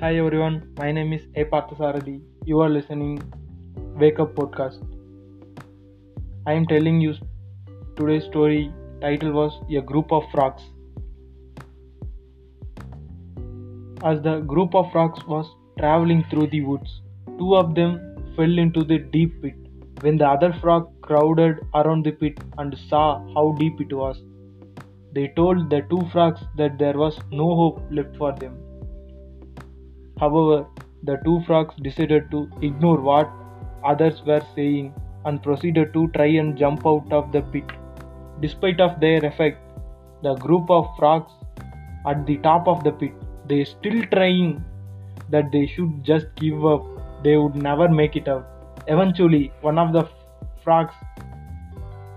Hi everyone, my name is A Parthasarathi. You are listening Wake Up Podcast. I am telling you today's story. Title was A Group of Frogs. As the group of frogs was traveling through the woods, two of them fell into the deep pit. When the other frog crowded around the pit and saw how deep it was, they told the two frogs that there was no hope left for them. However, the two frogs decided to ignore what others were saying and proceeded to try and jump out of the pit. Despite of their effect, the group of frogs at the top of the pit, they still trying that they should just give up. They would never make it out. Eventually, one of the frogs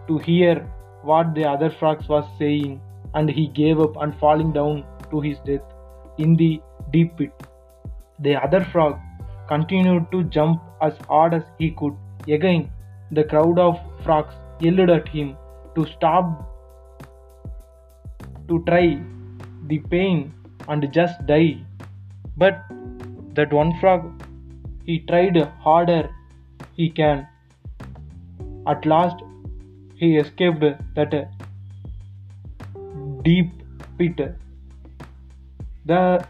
to hear what the other frogs was saying and he gave up and falling down to his death in the deep pit. The other frog continued to jump as hard as he could. Again, the crowd of frogs yelled at him to stop to try the pain and just die. But that one frog, he tried harder he can. At last, he escaped that deep pit. The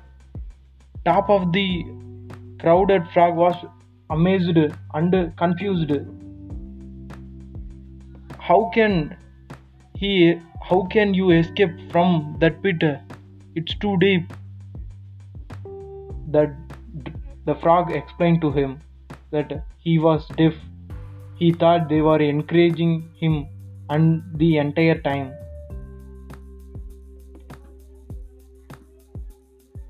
top of the crowded frog was amazed and confused. How can he how can you escape from that pit? It's too deep. That the frog explained to him that he was deaf. He thought they were encouraging him and the entire time.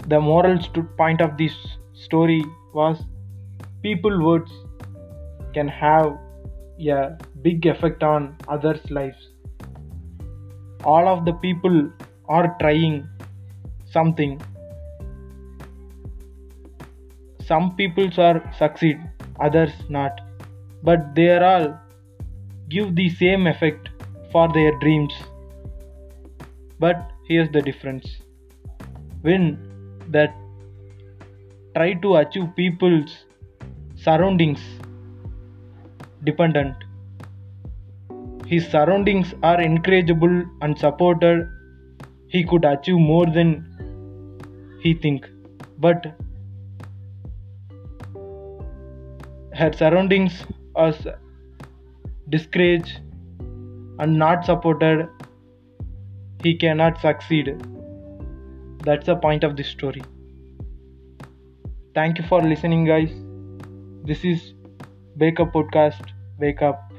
The moral point of this story was people words can have a big effect on others' lives. All of the people are trying something. Some people are succeed, others not. But they are all give the same effect for their dreams. But here's the difference. When that try to achieve people's surroundings dependent. His surroundings are encourageable and supported. He could achieve more than he think. But her surroundings are discouraged and not supported. He cannot succeed that's the point of this story. Thank you for listening guys. This is wake up podcast. Wake up